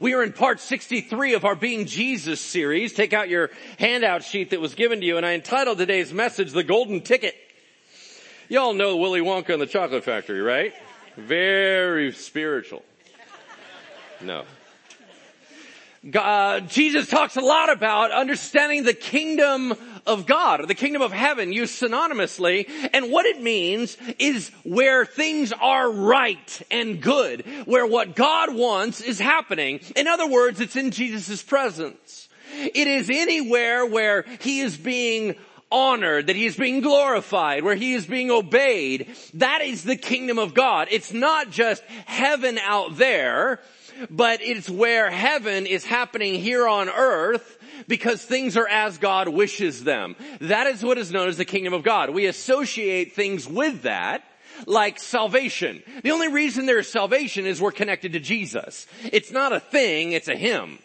We are in part 63 of our Being Jesus series. Take out your handout sheet that was given to you and I entitled today's message, The Golden Ticket. Y'all know Willy Wonka and the Chocolate Factory, right? Very spiritual. No. God, uh, Jesus talks a lot about understanding the kingdom of God or the kingdom of heaven used synonymously. And what it means is where things are right and good, where what God wants is happening. In other words, it's in Jesus' presence. It is anywhere where he is being honored, that he is being glorified, where he is being obeyed. That is the kingdom of God. It's not just heaven out there but it's where heaven is happening here on earth because things are as God wishes them. That is what is known as the kingdom of God. We associate things with that like salvation. The only reason there is salvation is we're connected to Jesus. It's not a thing, it's a Him.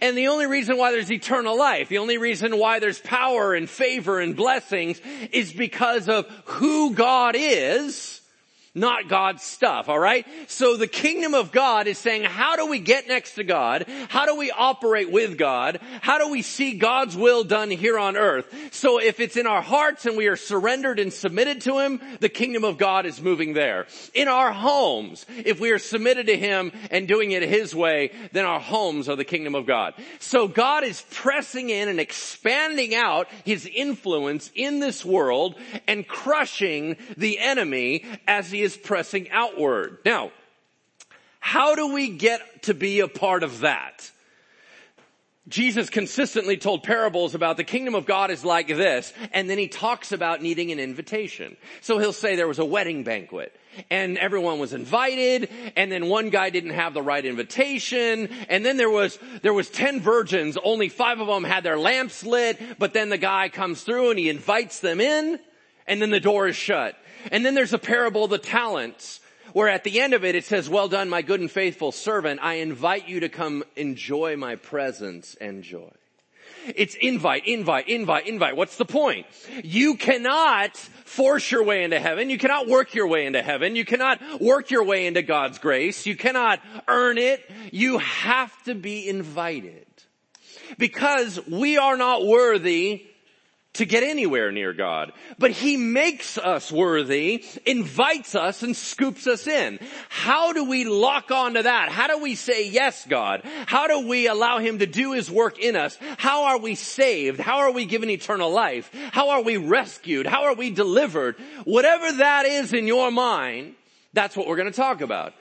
And the only reason why there's eternal life, the only reason why there's power and favor and blessings is because of who God is not God's stuff, alright? So the kingdom of God is saying, how do we get next to God? How do we operate with God? How do we see God's will done here on earth? So if it's in our hearts and we are surrendered and submitted to Him, the kingdom of God is moving there. In our homes, if we are submitted to Him and doing it His way, then our homes are the kingdom of God. So God is pressing in and expanding out His influence in this world and crushing the enemy as Is pressing outward. Now, how do we get to be a part of that? Jesus consistently told parables about the kingdom of God is like this, and then he talks about needing an invitation. So he'll say there was a wedding banquet, and everyone was invited, and then one guy didn't have the right invitation, and then there was, there was ten virgins, only five of them had their lamps lit, but then the guy comes through and he invites them in, and then the door is shut. And then there's a parable of the talents where at the end of it, it says, well done, my good and faithful servant. I invite you to come enjoy my presence and joy. It's invite, invite, invite, invite. What's the point? You cannot force your way into heaven. You cannot work your way into heaven. You cannot work your way into God's grace. You cannot earn it. You have to be invited. Because we are not worthy to get anywhere near God. But He makes us worthy, invites us, and scoops us in. How do we lock onto that? How do we say, yes, God? How do we allow Him to do His work in us? How are we saved? How are we given eternal life? How are we rescued? How are we delivered? Whatever that is in your mind, that's what we're to talk about.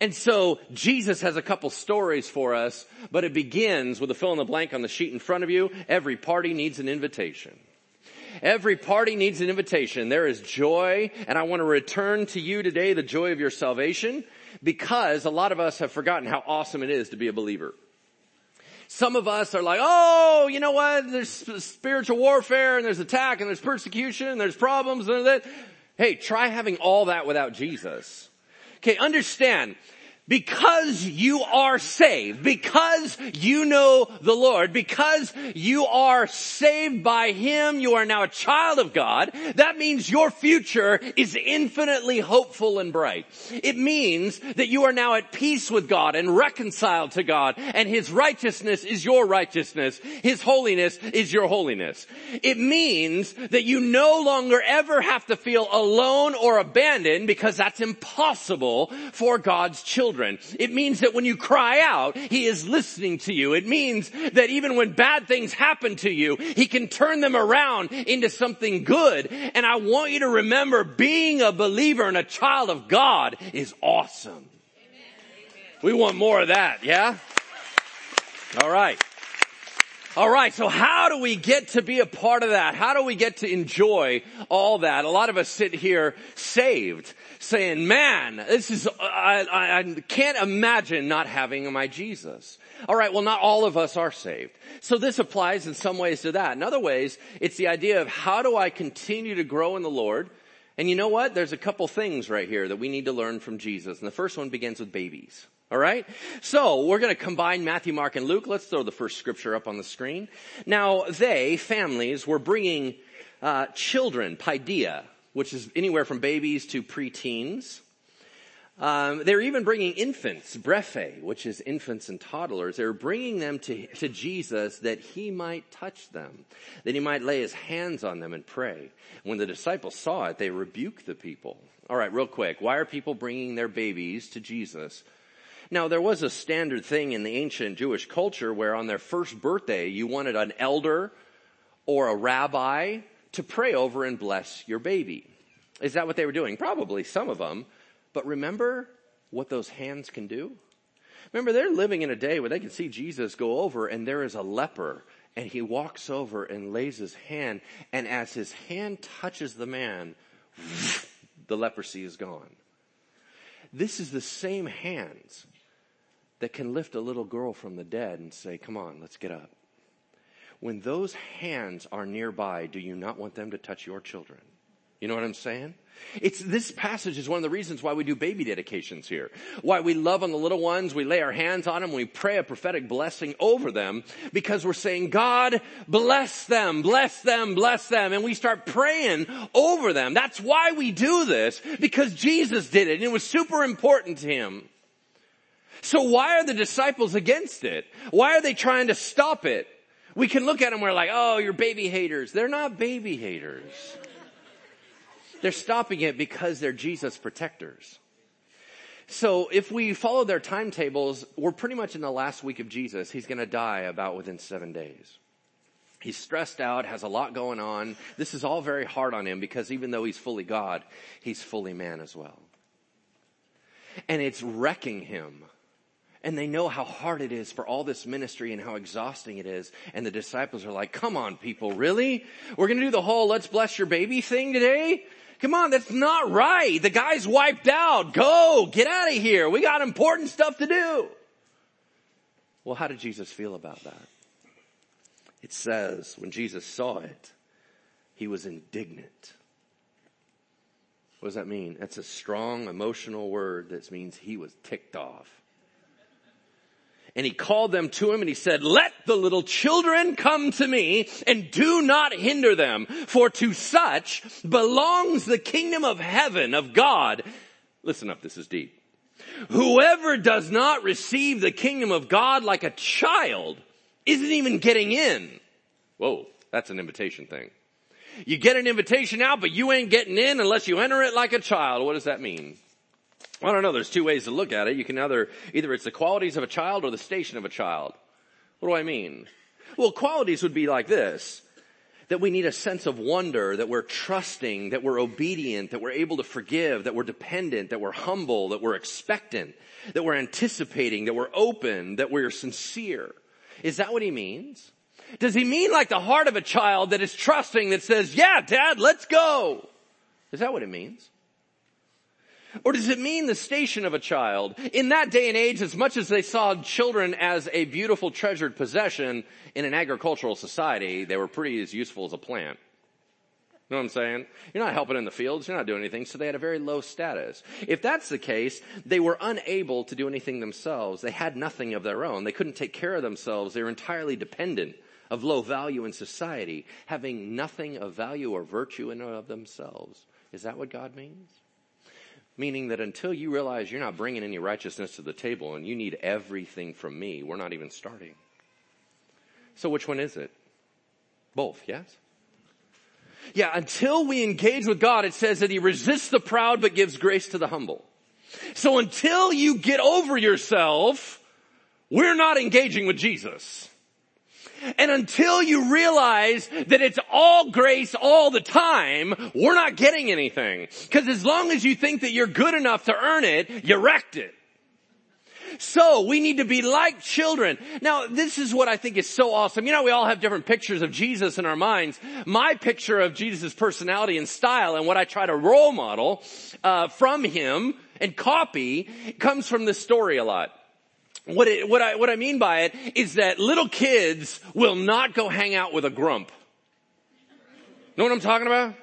And so Jesus has a couple stories for us, but it begins with a fill in the blank on the sheet in front of you. Every party needs an invitation. Every party needs an invitation. There is joy, and I want to return to you today the joy of your salvation because a lot of us have forgotten how awesome it is to be a believer. Some of us are like, oh, you know what? There's spiritual warfare and there's attack and there's persecution and there's problems and that. Hey, try having all that without Jesus. Okay, understand because you are saved, because you know the Lord, because you are saved by Him, you are now a child of God, that means your future is infinitely hopeful and bright. It means that you are now at peace with God and reconciled to God, and His righteousness is your righteousness, His holiness is your holiness. It means that you no longer ever have to feel alone or abandoned because that's impossible for God's children children. It means that when you cry out, He is listening to you. It means that even when bad things happen to you, He can turn them around into something good. And I want you to remember being a believer and a child of God is awesome. We want more of that, yeah? All right. All right, so how do we get to be a part of that? How do we get to enjoy all that? A lot of us sit here saved, saying, man, this is, I, I, I can't imagine not having my Jesus. All right, well not all of us are saved. So this applies in some ways to that. In other ways, it's the idea of how do I continue to grow in the Lord? And you know what? There's a couple things right here that we need to learn from Jesus. And the first one begins with babies. All right? So we're going to combine Matthew, Mark, and Luke. Let's throw the first scripture up on the screen. Now, they, families, were bringing uh, children, paideia, which is anywhere from babies to preteens, Um, they're even bringing infants, brephe, which is infants and toddlers. They're bringing them to, to Jesus that he might touch them, that he might lay his hands on them and pray. When the disciples saw it, they rebuked the people. All right, real quick. Why are people bringing their babies to Jesus? Now, there was a standard thing in the ancient Jewish culture where on their first birthday, you wanted an elder or a rabbi to pray over and bless your baby. Is that what they were doing? Probably some of them. But remember what those hands can do? Remember, they're living in a day where they can see Jesus go over and there is a leper and he walks over and lays his hand and as his hand touches the man, the leprosy is gone. This is the same hands that can lift a little girl from the dead and say, come on, let's get up. When those hands are nearby, do you not want them to touch your children? You know what I'm saying? It's, this passage is one of the reasons why we do baby dedications here. Why we love on the little ones, we lay our hands on them, we pray a prophetic blessing over them, because we're saying, God, bless them, bless them, bless them, and we start praying over them. That's why we do this, because Jesus did it, and it was super important to Him. So why are the disciples against it? Why are they trying to stop it? We can look at them, we're like, oh, you're baby haters. They're not baby haters. They're stopping it because they're Jesus protectors. So if we follow their timetables, we're pretty much in the last week of Jesus. He's going to die about within seven days. He's stressed out, has a lot going on. This is all very hard on him because even though he's fully God, he's fully man as well. And it's wrecking him. And they know how hard it is for all this ministry and how exhausting it is. And the disciples are like, come on people, really? We're gonna do the whole let's bless your baby thing today? Come on, that's not right. The guy's wiped out. Go, get out of here. We got important stuff to do. Well, how did Jesus feel about that? It says when Jesus saw it, he was indignant. What does that mean? That's a strong emotional word that means he was ticked off. And he called them to him and he said, let the little children come to me and do not hinder them, for to such belongs the kingdom of heaven of God. Listen up, this is deep. Whoever does not receive the kingdom of God like a child isn't even getting in. Whoa, that's an invitation thing. You get an invitation out, but you ain't getting in unless you enter it like a child. What does that mean? I don't know. There's two ways to look at it. You can either, either it's the qualities of a child or the station of a child. What do I mean? Well, qualities would be like this. That we need a sense of wonder, that we're trusting, that we're obedient, that we're able to forgive, that we're dependent, that we're humble, that we're expectant, that we're anticipating, that we're open, that we're sincere. Is that what he means? Does he mean like the heart of a child that is trusting, that says, yeah, dad, let's go? Is that what it means? Or does it mean the station of a child? In that day and age, as much as they saw children as a beautiful treasured possession in an agricultural society, they were pretty as useful as a plant. You know what I'm saying? You're not helping in the fields, you're not doing anything, so they had a very low status. If that's the case, they were unable to do anything themselves. They had nothing of their own. They couldn't take care of themselves. They were entirely dependent of low value in society, having nothing of value or virtue in of themselves. Is that what God means? Meaning that until you realize you're not bringing any righteousness to the table and you need everything from me, we're not even starting. So which one is it? Both, yes? Yeah, until we engage with God, it says that He resists the proud but gives grace to the humble. So until you get over yourself, we're not engaging with Jesus. And until you realize that it's all grace all the time, we're not getting anything. Cause as long as you think that you're good enough to earn it, you wrecked it. So we need to be like children. Now, this is what I think is so awesome. You know, we all have different pictures of Jesus in our minds. My picture of Jesus' personality and style and what I try to role model uh, from him and copy comes from this story a lot. What, it, what, I, what I mean by it is that little kids will not go hang out with a grump. Know what I'm talking about?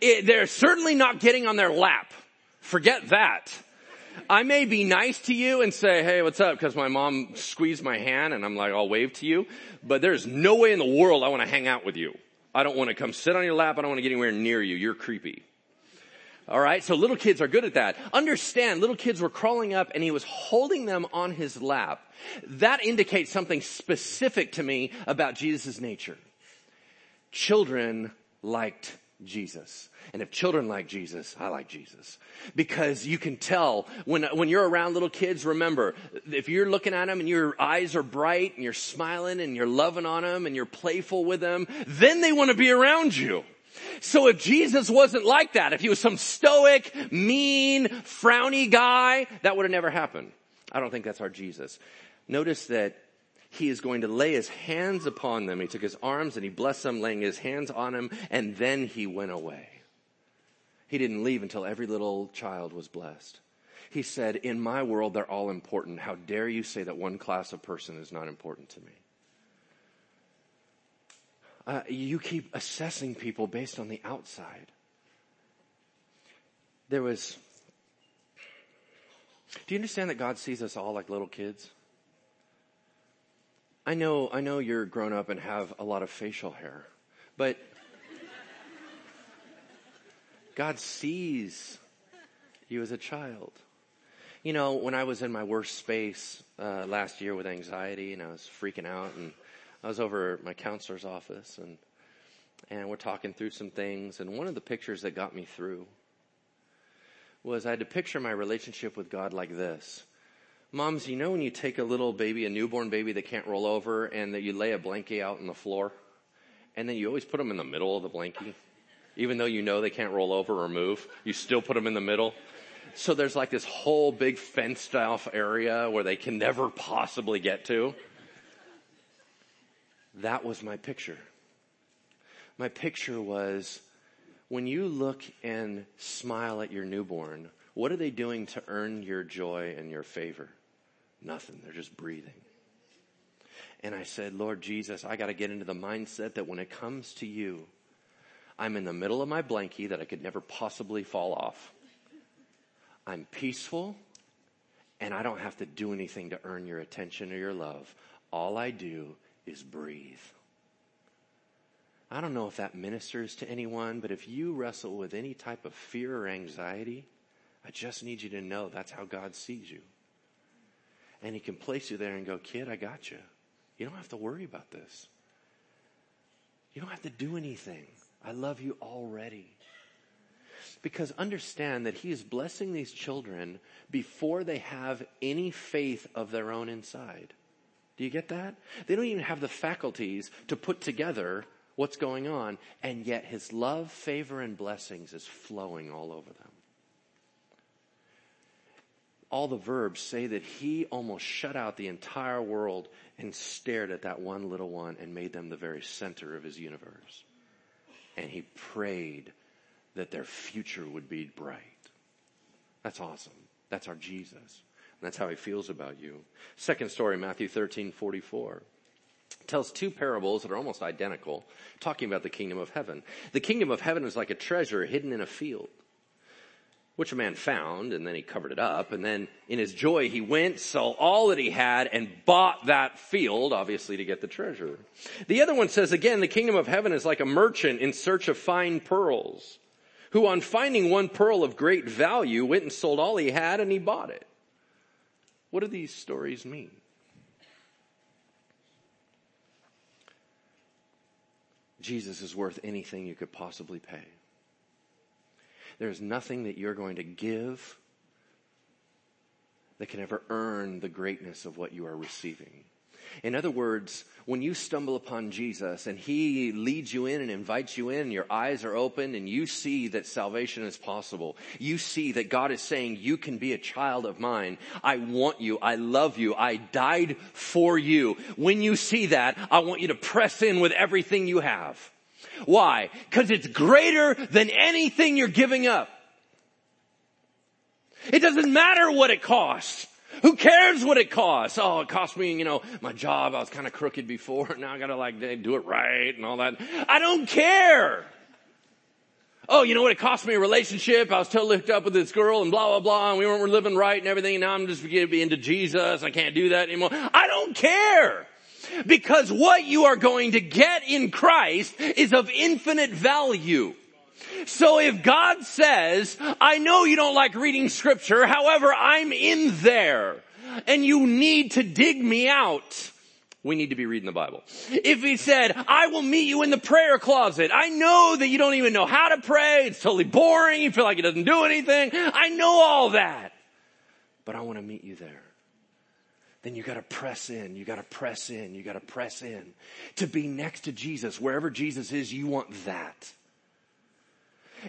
It, they're certainly not getting on their lap. Forget that. I may be nice to you and say, hey, what's up? Cause my mom squeezed my hand and I'm like, I'll wave to you. But there's no way in the world I want to hang out with you. I don't want to come sit on your lap. I don't want to get anywhere near you. You're creepy. All right. So little kids are good at that. Understand little kids were crawling up and he was holding them on his lap. That indicates something specific to me about Jesus' nature. Children liked Jesus. And if children like Jesus, I like Jesus. Because you can tell when, when you're around little kids, remember, if you're looking at them and your eyes are bright and you're smiling and you're loving on them and you're playful with them, then they want to be around you. So if Jesus wasn't like that, if he was some stoic, mean, frowny guy, that would have never happened. I don't think that's our Jesus. Notice that he is going to lay his hands upon them. He took his arms and he blessed them, laying his hands on them, and then he went away. He didn't leave until every little child was blessed. He said, in my world, they're all important. How dare you say that one class of person is not important to me? Uh, you keep assessing people based on the outside. There was, do you understand that God sees us all like little kids? I know, I know you're grown up and have a lot of facial hair, but God sees you as a child. You know, when I was in my worst space uh, last year with anxiety and I was freaking out and I was over at my counselor's office and and we're talking through some things and one of the pictures that got me through was I had to picture my relationship with God like this. Moms, you know when you take a little baby, a newborn baby that can't roll over and that you lay a blankie out on the floor and then you always put them in the middle of the blankie? Even though you know they can't roll over or move, you still put them in the middle. So there's like this whole big fenced off area where they can never possibly get to. That was my picture. My picture was when you look and smile at your newborn, what are they doing to earn your joy and your favor? Nothing. They're just breathing. And I said, Lord Jesus, I got to get into the mindset that when it comes to you, I'm in the middle of my blankie that I could never possibly fall off. I'm peaceful and I don't have to do anything to earn your attention or your love. All I do is breathe. I don't know if that ministers to anyone, but if you wrestle with any type of fear or anxiety, I just need you to know that's how God sees you. And He can place you there and go, kid, I got you. You don't have to worry about this. You don't have to do anything. I love you already. Because understand that He is blessing these children before they have any faith of their own inside. Do you get that? They don't even have the faculties to put together what's going on, and yet his love, favor, and blessings is flowing all over them. All the verbs say that he almost shut out the entire world and stared at that one little one and made them the very center of his universe. And he prayed that their future would be bright. That's awesome. That's our Jesus. That's how he feels about you. Second story, Matthew 13, 44 tells two parables that are almost identical, talking about the kingdom of heaven. The kingdom of heaven is like a treasure hidden in a field, which a man found, and then he covered it up, and then in his joy he went, sold all that he had, and bought that field, obviously to get the treasure. The other one says again, the kingdom of heaven is like a merchant in search of fine pearls, who on finding one pearl of great value went and sold all he had and he bought it. What do these stories mean? Jesus is worth anything you could possibly pay. There's nothing that you're going to give that can ever earn the greatness of what you are receiving. In other words, when you stumble upon Jesus and He leads you in and invites you in, your eyes are open and you see that salvation is possible. You see that God is saying, you can be a child of mine. I want you. I love you. I died for you. When you see that, I want you to press in with everything you have. Why? Cause it's greater than anything you're giving up. It doesn't matter what it costs. Who cares what it costs? Oh, it cost me, you know, my job. I was kind of crooked before. Now I gotta like do it right and all that. I don't care. Oh, you know what? It cost me a relationship. I was totally hooked up with this girl and blah, blah, blah. And we weren't living right and everything. And now I'm just going to be into Jesus. I can't do that anymore. I don't care. Because what you are going to get in Christ is of infinite value. So if God says, I know you don't like reading scripture, however, I'm in there and you need to dig me out, we need to be reading the Bible. If he said, I will meet you in the prayer closet. I know that you don't even know how to pray. It's totally boring. You feel like it doesn't do anything. I know all that. But I want to meet you there. Then you gotta press in. You gotta press in. You gotta press in. To be next to Jesus, wherever Jesus is, you want that.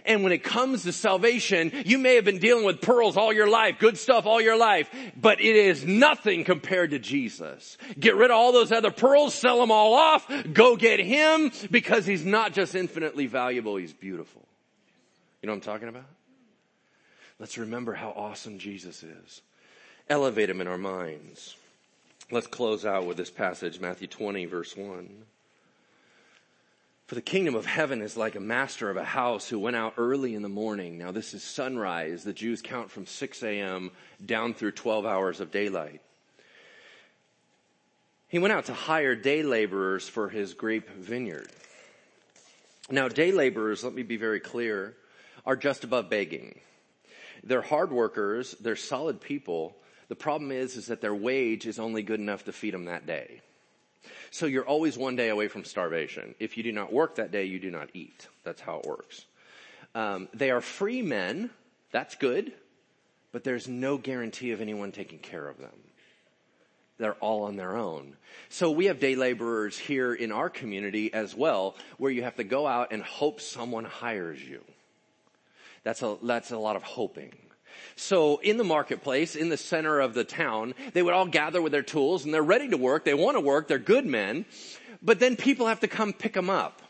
And when it comes to salvation, you may have been dealing with pearls all your life, good stuff all your life, but it is nothing compared to Jesus. Get rid of all those other pearls, sell them all off, go get Him, because He's not just infinitely valuable, He's beautiful. You know what I'm talking about? Let's remember how awesome Jesus is. Elevate Him in our minds. Let's close out with this passage, Matthew 20 verse 1. For the kingdom of heaven is like a master of a house who went out early in the morning. Now this is sunrise. The Jews count from 6 a.m. down through 12 hours of daylight. He went out to hire day laborers for his grape vineyard. Now day laborers, let me be very clear, are just above begging. They're hard workers. They're solid people. The problem is, is that their wage is only good enough to feed them that day. So you're always one day away from starvation. If you do not work that day, you do not eat. That's how it works. Um, they are free men. That's good. But there's no guarantee of anyone taking care of them. They're all on their own. So we have day laborers here in our community as well, where you have to go out and hope someone hires you. That's a, that's a lot of hoping. So in the marketplace, in the center of the town, they would all gather with their tools and they're ready to work. They want to work. They're good men. But then people have to come pick them up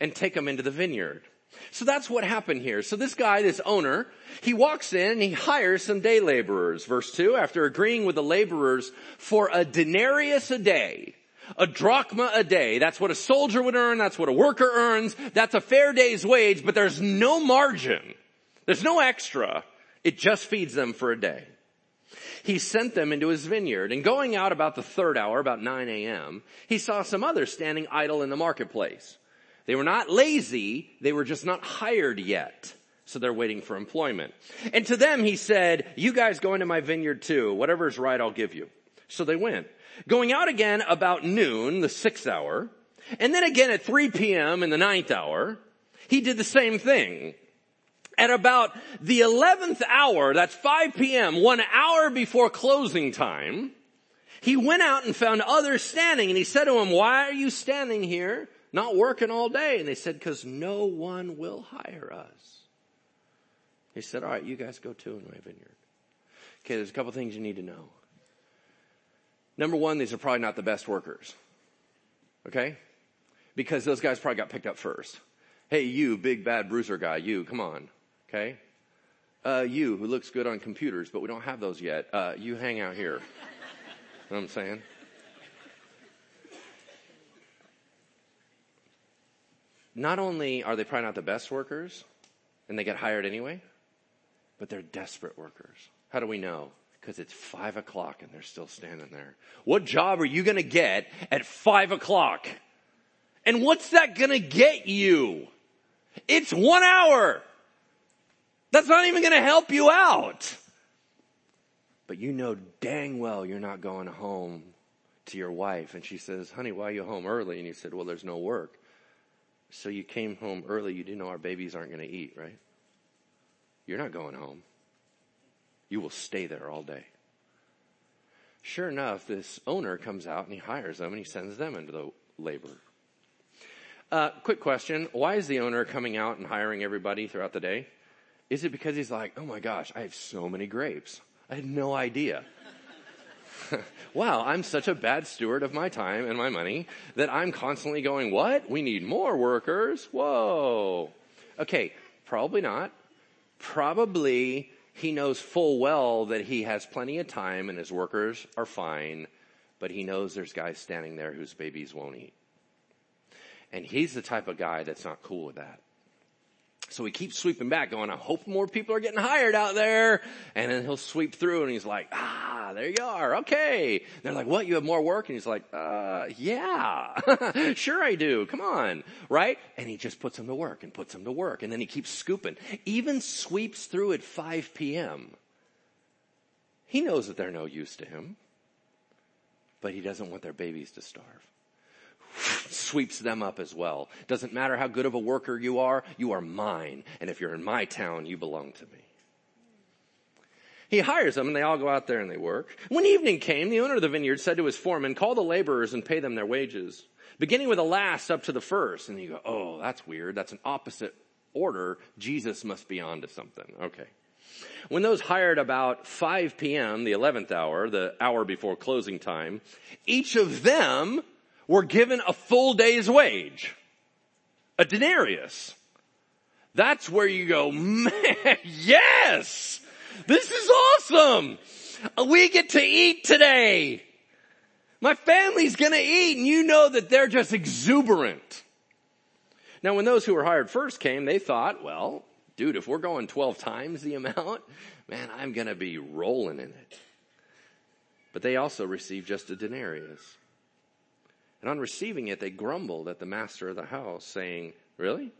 and take them into the vineyard. So that's what happened here. So this guy, this owner, he walks in and he hires some day laborers. Verse two, after agreeing with the laborers for a denarius a day, a drachma a day. That's what a soldier would earn. That's what a worker earns. That's a fair day's wage, but there's no margin. There's no extra. It just feeds them for a day. He sent them into his vineyard and going out about the third hour, about 9 a.m., he saw some others standing idle in the marketplace. They were not lazy, they were just not hired yet. So they're waiting for employment. And to them he said, you guys go into my vineyard too. Whatever is right, I'll give you. So they went. Going out again about noon, the sixth hour, and then again at 3 p.m. in the ninth hour, he did the same thing at about the 11th hour, that's 5 p.m., one hour before closing time, he went out and found others standing and he said to them, why are you standing here not working all day? And they said, cause no one will hire us. He said, all right, you guys go too in my vineyard. Okay, there's a couple things you need to know. Number one, these are probably not the best workers. Okay? Because those guys probably got picked up first. Hey, you big bad bruiser guy, you, come on. Okay? Uh, you who looks good on computers, but we don't have those yet. Uh, you hang out here. you know what I'm saying? Not only are they probably not the best workers, and they get hired anyway, but they're desperate workers. How do we know? Because it's five o'clock and they're still standing there. What job are you gonna get at five o'clock? And what's that gonna get you? It's one hour. That's not even going to help you out. But you know dang well you're not going home to your wife. And she says, honey, why are you home early? And you said, well, there's no work. So you came home early. You didn't know our babies aren't going to eat, right? You're not going home. You will stay there all day. Sure enough, this owner comes out and he hires them and he sends them into the labor. Uh, quick question. Why is the owner coming out and hiring everybody throughout the day? Is it because he's like, oh my gosh, I have so many grapes. I had no idea. wow, I'm such a bad steward of my time and my money that I'm constantly going, what? We need more workers? Whoa. Okay, probably not. Probably he knows full well that he has plenty of time and his workers are fine, but he knows there's guys standing there whose babies won't eat. And he's the type of guy that's not cool with that. So he keeps sweeping back going, I hope more people are getting hired out there. And then he'll sweep through and he's like, ah, there you are. Okay. They're like, what? You have more work? And he's like, uh, yeah, sure I do. Come on. Right? And he just puts them to work and puts them to work. And then he keeps scooping. Even sweeps through at 5 p.m. He knows that they're no use to him, but he doesn't want their babies to starve sweeps them up as well. Doesn't matter how good of a worker you are, you are mine. And if you're in my town, you belong to me. He hires them and they all go out there and they work. When evening came, the owner of the vineyard said to his foreman, call the laborers and pay them their wages, beginning with the last up to the first. And you go, oh, that's weird. That's an opposite order. Jesus must be on to something. Okay. When those hired about 5 p.m., the 11th hour, the hour before closing time, each of them were given a full day's wage. A denarius. That's where you go, man, yes! This is awesome! Uh, we get to eat today! My family's gonna eat and you know that they're just exuberant. Now when those who were hired first came, they thought, well, dude, if we're going 12 times the amount, man, I'm gonna be rolling in it. But they also received just a denarius. And on receiving it, they grumbled at the master of the house, saying, Really?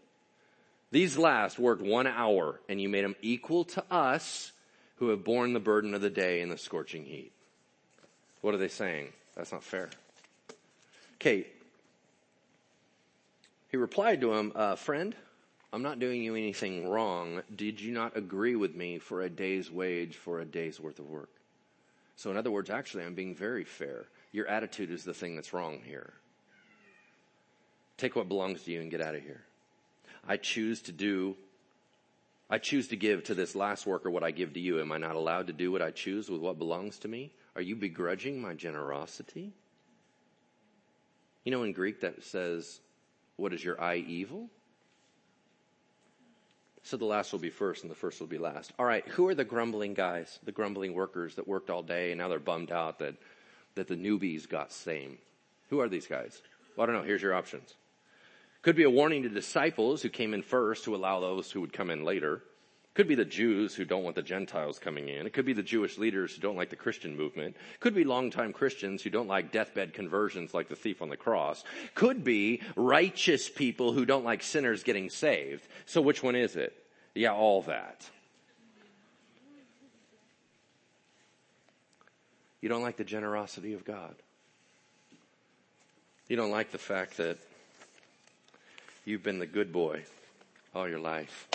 These last worked one hour, and you made them equal to us who have borne the burden of the day in the scorching heat. What are they saying? That's not fair. Kate, he replied to him, uh, Friend, I'm not doing you anything wrong. Did you not agree with me for a day's wage for a day's worth of work? So, in other words, actually, I'm being very fair. Your attitude is the thing that's wrong here. Take what belongs to you and get out of here. I choose to do, I choose to give to this last worker what I give to you. Am I not allowed to do what I choose with what belongs to me? Are you begrudging my generosity? You know, in Greek that says, what is your eye evil? So the last will be first and the first will be last. All right, who are the grumbling guys, the grumbling workers that worked all day and now they're bummed out that that the newbies got same. Who are these guys? Well, I don't know. Here's your options. Could be a warning to disciples who came in first to allow those who would come in later. Could be the Jews who don't want the Gentiles coming in. It could be the Jewish leaders who don't like the Christian movement. Could be longtime Christians who don't like deathbed conversions like the thief on the cross. Could be righteous people who don't like sinners getting saved. So which one is it? Yeah, all that. You don't like the generosity of God. You don't like the fact that you've been the good boy all your life.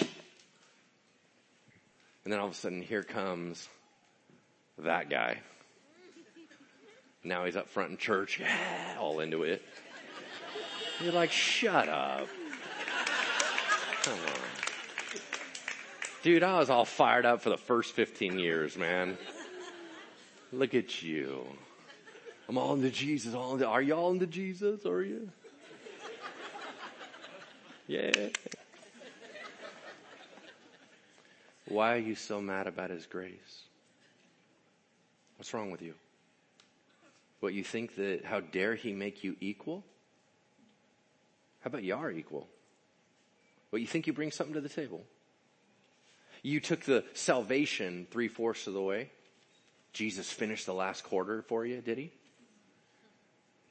And then all of a sudden, here comes that guy. Now he's up front in church, yeah, all into it. You're like, shut up. Come on. Dude, I was all fired up for the first 15 years, man. Look at you. I'm all into Jesus. All into, are y'all into Jesus? Are you? Yeah. Why are you so mad about His grace? What's wrong with you? What you think that, how dare He make you equal? How about you are equal? What you think you bring something to the table? You took the salvation three fourths of the way. Jesus finished the last quarter for you, did he?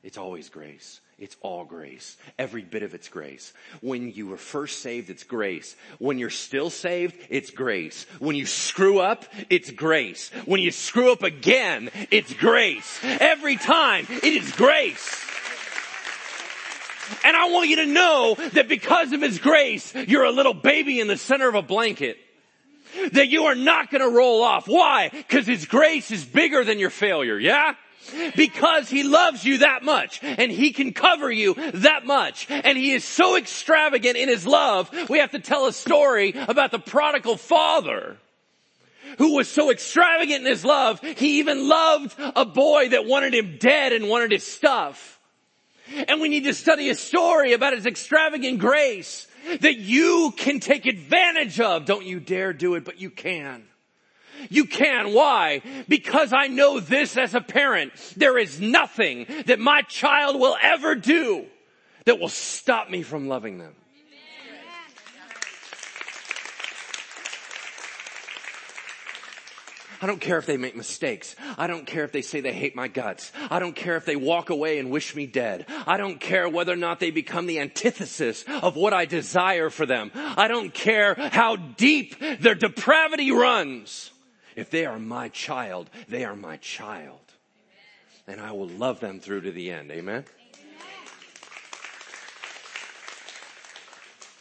It's always grace. It's all grace. Every bit of it's grace. When you were first saved, it's grace. When you're still saved, it's grace. When you screw up, it's grace. When you screw up again, it's grace. Every time, it is grace. And I want you to know that because of His grace, you're a little baby in the center of a blanket that you are not going to roll off. Why? Because His grace is bigger than your failure. Yeah? Because He loves you that much and He can cover you that much and He is so extravagant in His love, we have to tell a story about the prodigal father who was so extravagant in His love, He even loved a boy that wanted him dead and wanted his stuff. And we need to study a story about His extravagant grace that you can take advantage of. Don't you dare do it, but you can. You can. Why? Because I know this as a parent. There is nothing that my child will ever do that will stop me from loving them. I don't care if they make mistakes. I don't care if they say they hate my guts. I don't care if they walk away and wish me dead. I don't care whether or not they become the antithesis of what I desire for them. I don't care how deep their depravity runs. If they are my child, they are my child. And I will love them through to the end. Amen.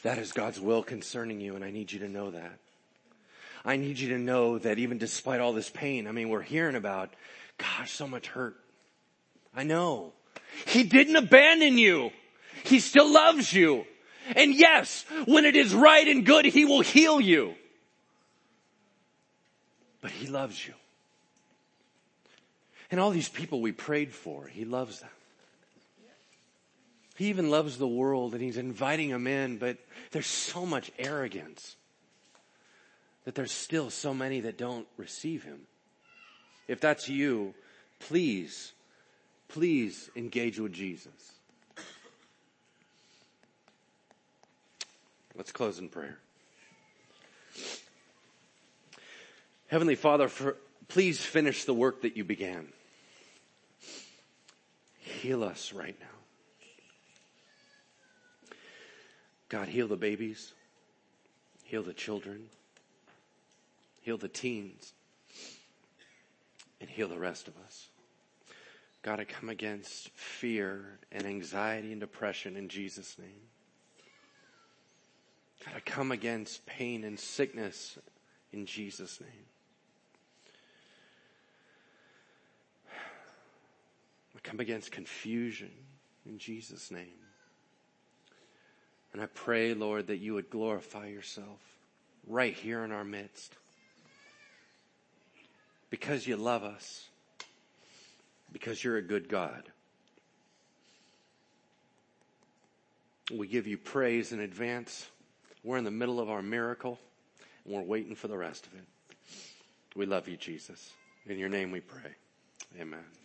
That is God's will concerning you, and I need you to know that. I need you to know that even despite all this pain, I mean, we're hearing about, gosh, so much hurt. I know. He didn't abandon you. He still loves you. And yes, when it is right and good, He will heal you. But He loves you. And all these people we prayed for, He loves them. He even loves the world and he's inviting them in, but there's so much arrogance that there's still so many that don't receive him. If that's you, please, please engage with Jesus. Let's close in prayer. Heavenly Father, for, please finish the work that you began. Heal us right now. God, heal the babies, heal the children, heal the teens, and heal the rest of us. God, I come against fear and anxiety and depression in Jesus' name. God, I come against pain and sickness in Jesus' name. I come against confusion in Jesus' name. And I pray, Lord, that you would glorify yourself right here in our midst. Because you love us. Because you're a good God. We give you praise in advance. We're in the middle of our miracle and we're waiting for the rest of it. We love you, Jesus. In your name we pray. Amen.